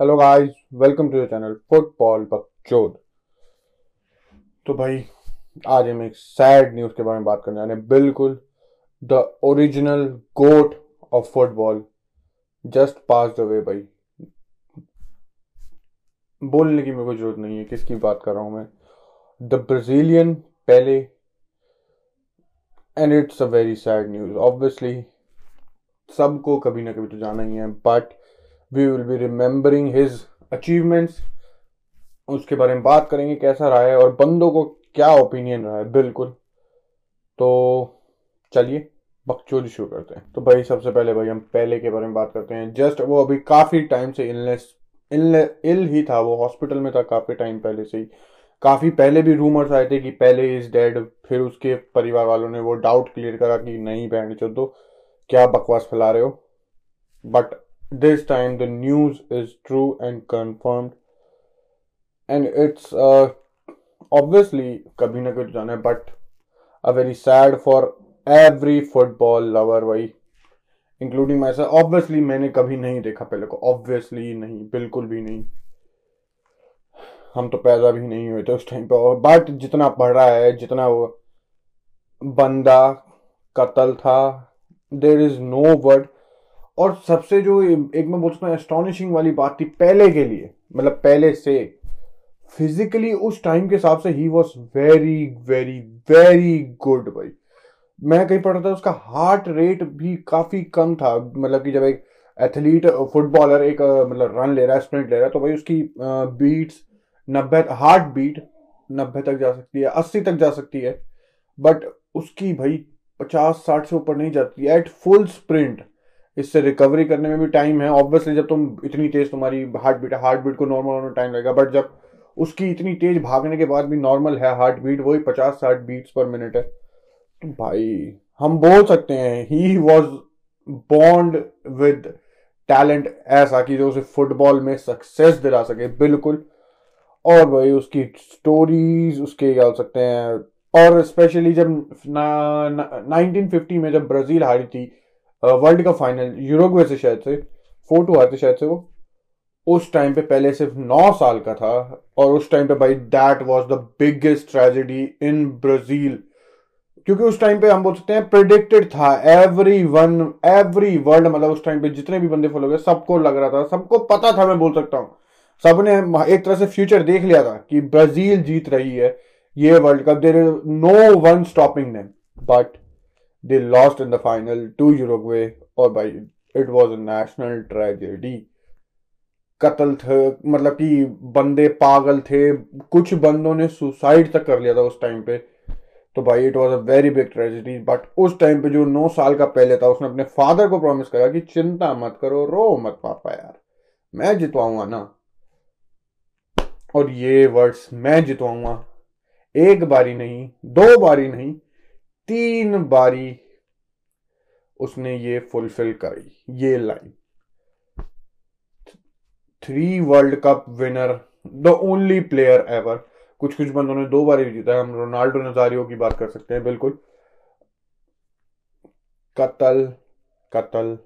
Hello guys welcome to the channel football Bakchod तो भाई, आज हम एक सैड न्यूज़ के बारे में बात करने वाले हैं। बिल्कुल the original GOAT of football just pass away भाई। बोलने की मेरे को ज़रूरत नहीं है, किसकी बात कर रहा हूँ मैं। The Brazilian Pele and it's a very sad news obviously सबको कभी ना कभी तो जाना ही है but we will be remembering his achievements उसके बारे में बात करेंगे, कैसा रहा है और बंदों को क्या ओपिनियन रहा है। बिल्कुल। तो चलिए, बकचोदी शुरू करते हैं। तो भाई, सबसे पहले भाई, हम पहले के बारे में बात करते हैं। जस्ट वो अभी काफ़ी टाइम से इलनेस इल ही था वो। हॉस्पिटल में था काफ़ी टाइम पहले से ही। काफ़ी पहले भी रूमर्स आए थे कि पहले इज़ डेड फिर उसके परिवार वालों ने वो डाउट क्लियर करा कि नहीं बहन चो क्या बकवास फैला रहे हो? But this time the news is true and confirmed and it's obviously कभी ना कभी जाना है but a very sad for every football lover भाई इंक्लूडिंग माई ऑब्वियसली मैंने कभी नहीं देखा पहले को। ऑब्वियसली नहीं, बिल्कुल भी नहीं। हम तो पैदा भी नहीं हुए थे उस टाइम पे। बट जितना पढ़ रहा है, जितना वो बंदा कत्ल था देर इज़ नो वर्ड और सबसे जो एक मैं बोल सकता एस्टोनिशिंग वाली बात थी पहले के लिए मतलब पहले से फिजिकली उस टाइम के हिसाब से ही was very very very good भाई। मैं कहीं पढ़ रहा था, उसका हार्ट रेट भी काफ़ी कम था मतलब कि जब एक एथलीट फुटबॉलर एक मतलब रन ले रहा है स्प्रिंट ले रहा है तो भाई उसकी बीट्स नब्बे हार्ट बीट नब्बे तक जा सकती है, अस्सी तक जा सकती है बट उसकी भाई पचास, साठ से ऊपर नहीं जाती एट फुल स्प्रिंट इससे रिकवरी करने में भी टाइम है। ऑब्वियसली जब तुम इतनी तेज तुम्हारी हार्ट बीट हार्ट बीट को नॉर्मल होने में टाइम लगेगा बट जब उसकी इतनी तेज भागने के बाद भी नॉर्मल है हार्ट बीट वही पचास साठ बीट्स पर मिनट है। तो भाई, हम बोल सकते हैं ही वॉज़ बॉन्ड विद टैलेंट ऐसा कि जो उसे फुटबॉल में सक्सेस दिला सके, बिल्कुल। और भाई उसकी स्टोरीज उसके क्या हो सकते हैं, और स्पेशली जब नाइनटीन फिफ्टी में जब ब्राज़ील हारी थी वर्ल्ड कप फाइनल यूरोग्वे से शायद से फोर टू हारते शायद से वो, उस टाइम पे पहले सिर्फ़ नौ साल का था और उस टाइम पे भाई that was the biggest tragedy in Brazil क्योंकि उस टाइम पे हम बोल सकते हैं प्रिडिक्टेड था एवरी वन एवरी वर्ल्ड मतलब उस टाइम पे जितने भी बंदे फॉलो गए सबको लग रहा था, सबको पता था, मैं बोल सकता हूँ। सबने एक तरह से फ्यूचर देख लिया था कि ब्राज़ील जीत रही है, ये world cup there is no one stopping them but they lost in the final to Uruguay और भाई it was a national tragedy कत्ल थे मतलब कि बंदे पागल थे, कुछ बंदों ने सुसाइड तक कर लिया था उस टाइम पे। तो भाई it was a very big tragedy but उस टाइम पे जो नौ साल का पहले था, उसने अपने फादर को प्रॉमिस करा कि चिंता मत करो, रो मत पापा यार, मैं जितवाऊँगा ना। और ये वर्ड्स मैं जितवाऊँगा, एक बारी नहीं, दो बारी नहीं तीन बारी उसने ये फुलफिल करी, ये line three world cup winner the only player ever कुछ कुछ बंदों ने दो बार भी जीता है, हम रोनाल्डो नजारियो की बात कर सकते हैं, बिल्कुल. कतल कतल.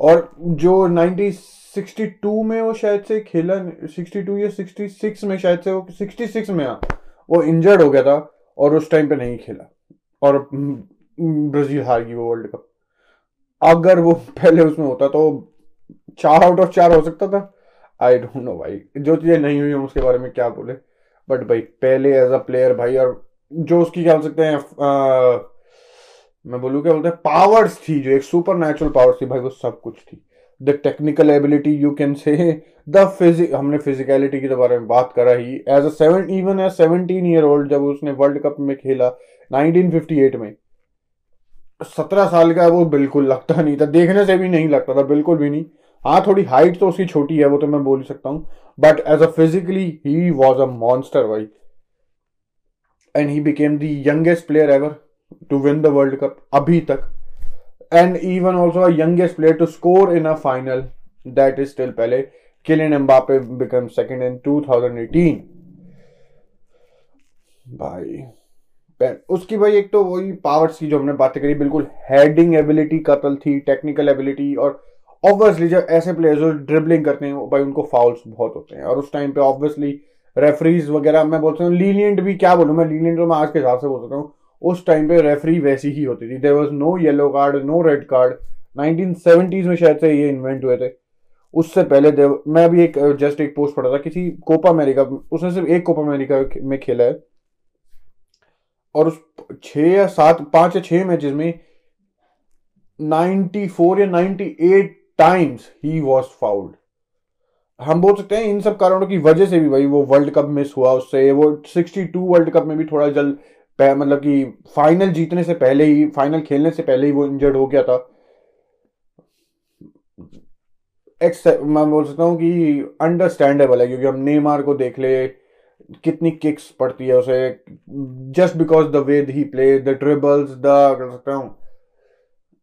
और जो 1962 में वो शायद से खेला 62 या 66 में शायद से वो 66 में आ वो इंजर्ड हो गया था. और उस टाइम पे नहीं खेला। और ब्राज़ील हार गई वो वर्ल्ड कप अगर वो पहले उसमें होता तो चार आउट ऑफ़ चार हो सकता था। आई डोंट नो भाई, जो चीज़ें नहीं हुई उसके बारे में क्या बोले। बट भाई, पहले एज अ प्लेयर भाई, और जो उसकी क्या बोल सकते हैं मैं बोलूँ क्या बोलते हैं पावर्स थी जो, एक सुपर नेचुरल पावर्स थी भाई, वो सब कुछ थी। The technical ability you can say the physique हमने फिजिकलिटी के बारे में बात करा ही। As a seven even as seventeen year old जब उसने वर्ल्ड कप में खेला 1958 में, सत्रह साल का वो बिल्कुल लगता नहीं था। देखने से भी नहीं लगता था, बिल्कुल भी नहीं। हाँ थोड़ी हाइट तो उसकी छोटी है, वो तो मैं बोल सकता हूँ। But as a physically he was a monster भाई। And he became the youngest player ever to win the world cup अभी तक। And even also youngest player to score in final that is still Pele Kylian Mbappe become second in 2018 भाई उसकी भाई एक तो वही powers की जो हमने बातें करी, बिल्कुल हेडिंग एबिलिटी कतल थी टेक्निकल एबिलिटी और ऑब्वियसली जब ऐसे प्लेयर्स जो ड्रिबलिंग करते हैं, भाई उनको फाउल्स बहुत होते हैं। और उस टाइम पे ऑब्वियसली रेफरीज वगैरह, मैं बोलता हूँ लीनियंट भी क्या बोलूँ, मैं लीनियंट तो मैं आज के हिसाब से बोल सकता हूँ उस टाइम पे रेफरी वैसी ही होती थी. There was no yellow card no red card 1970s में शायद से ये इन्वेंट हुए थे. उससे पहले देव मैं भी एक जस्ट एक पोस्ट पढ़ा था. किसी कोपा अमेरिका उसने सिर्फ़ एक कोपा अमेरिका में खेला है. और उस छह या सात, पाँच या छह मैचेस में 94 या 98 टाइम्स ही वॉज़ फाउल्ड हम बोल सकते हैं इन सब कारणों की वजह से भी भाई वो वर्ल्ड कप मिस हुआ उससे. वो 62 वर्ल्ड कप में भी थोड़ा जल्द मतलब कि फाइनल जीतने से पहले ही फाइनल खेलने से पहले ही वो इंजर्ड हो गया था। एक्स मैं बोल सकता हूँ कि अंडरस्टैंडेबल है, क्योंकि हम नेमार को देख ले, कितनी किक्स पड़ती है उसे just because the way he play the dribbles the कर सकता हूँ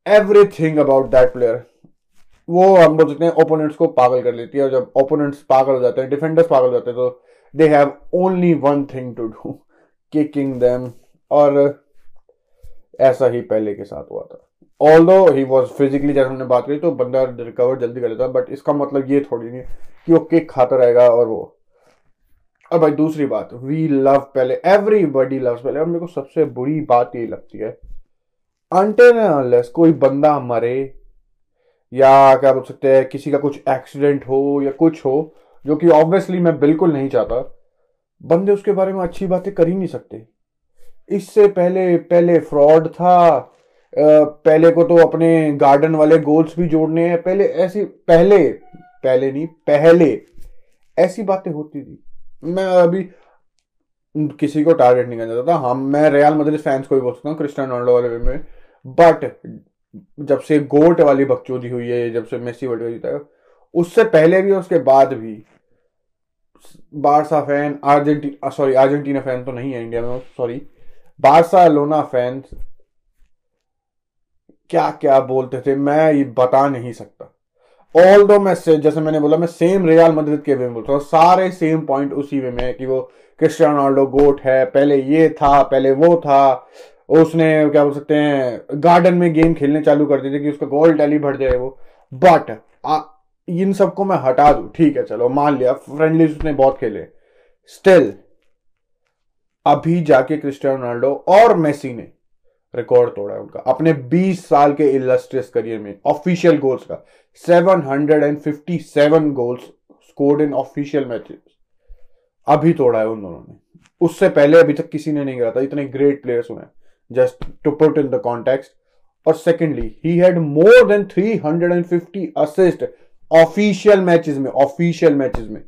एवरीथिंग अबाउट दैट प्लेयर वो हम बोल सकते हैं ओपोनेंट्स को पागल कर लेती है, और जब ओपोनेंट्स पागल हो जाते हैं डिफेंडर्स पागल हो जाते हैं तो they have only one thing to do kicking them और ऐसा ही पहले के साथ हुआ था। ऑल दो ही वॉज़ फिजिकली जैसे हमने बात करी तो बंदा रिकवर जल्दी कर लेता है बट इसका मतलब ये थोड़ी नहीं कि वो किक खाता रहेगा और वो। और भाई दूसरी बात we love Pele everybody loves Pele. और मेरे को सबसे बुरी बात ये लगती है अनलेस कोई बंदा मरे, या क्या बोल सकते हैं, किसी का कुछ एक्सीडेंट हो या कुछ हो, जो कि ऑब्वियसली मैं बिल्कुल नहीं चाहता, बंदे उसके बारे में अच्छी बातें कर ही नहीं सकते। इससे पहले पहले फ्रॉड था पहले को तो अपने गार्डन वाले गोल्स भी जोड़ने हैं, पहले ऐसी, पहले पहले नहीं, पहले ऐसी बातें होती थी। मैं अभी किसी को टारगेट नहीं करना चाहता। हम मैं रियल मदरिस फैंस को भी बोल सकता हूँ क्रिस्टियानो रोनाल्डो वाले में बट जब से गोट वाली बकचोदी हुई है, जब से मेसी वर्ल्ड कप जीता है उससे पहले भी उसके बाद भी Barca fan Argentina sorry Argentina fan तो नहीं है इंडिया में सॉरी बारसा लोना फैंस क्या क्या बोलते थे, मैं ये बता नहीं सकता। ऑल दो मैं जैसे मैंने बोला, मैं सेम रियाल मदद के वे में बोलता हूँ, सारे सेम पॉइंट उसी वे में कि वो क्रिस्टियानो रोनाल्डो गोट है, पहले ये था, पहले वो था, उसने क्या बोल सकते हैं गार्डन में गेम खेलने चालू कर दी थी कि उसका गोल टैली बढ़ जाए वो। बट इन सबको मैं हटा दू, ठीक है, चलो, मान लिया फ्रेंडली उसने बहुत खेले। स्टिल अभी जाके क्रिस्टियानो रोनाल्डो और मेसी ने रिकॉर्ड तोड़ा है उनका। अपने 20 साल के इलस्ट्रियस करियर में ऑफिशियल गोल्स का। 757 goals scored in official matches अभी तोड़ा है उन दोनों ने। उससे पहले अभी तक किसी ने नहीं करा था। इतने ग्रेट प्लेयर्स हुए just to put in the context और secondly he had more than 350 assist official matches में ऑफिशियल मैचेस में।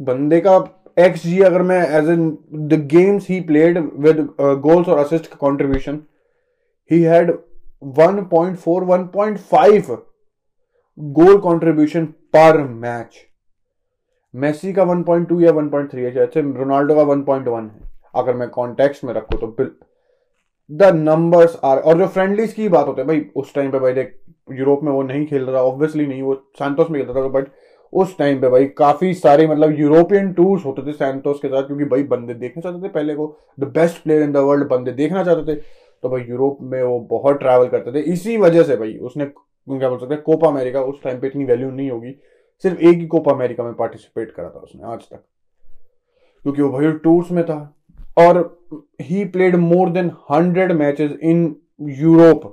बंदे का एक्स जी अगर मैं as in the games he played with goals और assist contribution he had 1.4 1.5 goal contribution per match Messi का 1.2 या 1.3 है अच्छा रोनाल्डो का 1.1 है। अगर मैं कॉन्टेक्स्ट में रखू तो बिल द नंबर्स आर और जो फ्रेंडलीज की बात होते हैं, भाई, उस टाइम पे भाई देख यूरोप में वो नहीं खेल रहा ऑब्वियसली नहीं, वो सैंतोस में खेलता था बट उस टाइम पे भाई काफ़ी सारे मतलब यूरोपियन टूर्स होते थे सैंटोस के साथ, क्योंकि भाई बंदे देखना चाहते थे पहले को the best player in the world बंदे देखना चाहते थे। तो भाई यूरोप में वो बहुत ट्रैवल करते थे। इसी वजह से भाई उसने, क्या बोल सकते हैं कोपा अमेरिका उस टाइम पे इतनी वैल्यू नहीं होगी। सिर्फ़ एक ही कोपा अमेरिका में पार्टिसिपेट करा था उसने आज तक। क्योंकि वो भाई टूर्स में था। और he played more than hundred matches in Europe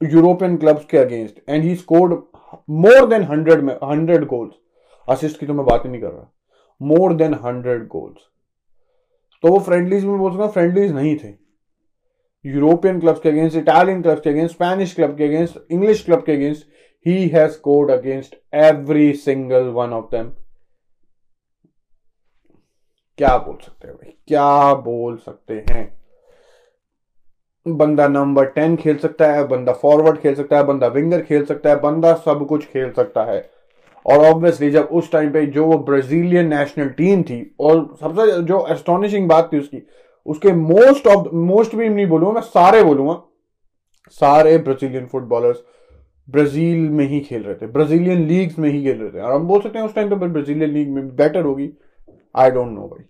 European clubs के against and he scored more than hundred में हंड्रेड गोल्स असिस्ट की तो मैं बात ही नहीं कर रहा। मोर देन हंड्रेड गोल्स तो वो फ्रेंडलीज में बोल सकता फ्रेंडलीज नहीं थे। यूरोपियन क्लब्स के अगेंस्ट इटालियन क्लब्स के अगेंस्ट स्पेनिश क्लब के अगेंस्ट इंग्लिश क्लब के against he has scored against every single one of them क्या बोल सकते हैं भाई? क्या बोल सकते हैं? बंदा नंबर टेन खेल सकता है, बंदा फॉरवर्ड खेल सकता है, बंदा विंगर खेल सकता है, बंदा सब कुछ खेल सकता है। और ऑब्वियसली जब उस टाइम पे जो वो ब्राजीलियन नेशनल टीम थी, और सबसे जो एस्टोनिशिंग बात थी उसकी, उसके मोस्ट ऑफ़ मोस्ट भी नहीं बोलूँगा, मैं सारे बोलूँगा। सारे ब्राजीलियन फुटबॉलर्स ब्राज़ील में ही खेल रहे थे ब्राजीलियन लीग्स में ही खेल रहे थे। और हम बोल सकते हैं उस टाइम पे ब्राजीलियन लीग में बेटर होगी। आई डोंट नो भाई।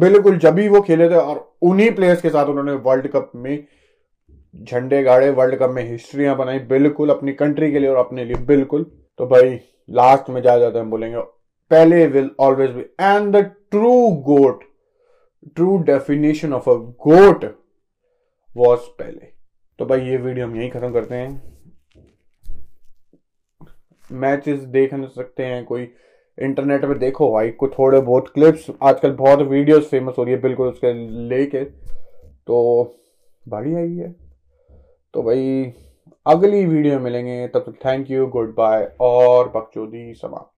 बिल्कुल, जब भी वो खेले थे और उन्हीं प्लेयर्स के साथ उन्होंने वर्ल्ड कप में झंडे गाड़े वर्ल्ड कप में हिस्ट्रियाँ बनाई बिल्कुल अपनी कंट्री के लिए और अपने लिए बिल्कुल। तो भाई लास्ट में जा जाते हम बोलेंगे, Pele will always be and the true GOAT true definition of a GOAT was Pele तो भाई, ये वीडियो हम यहीं खत्म करते हैं। मैचेस देख सकते हैं कोई। इंटरनेट पे देखो भाई, को थोड़े बहुत क्लिप्स आजकल बहुत वीडियोस फ़ेमस हो रही है, बिल्कुल उसके लेके। तो बढ़िया ही है। तो भाई, अगली वीडियो मिलेंगे। तब तक थैंक यू गुड बाय और बकचोदी समाप्त।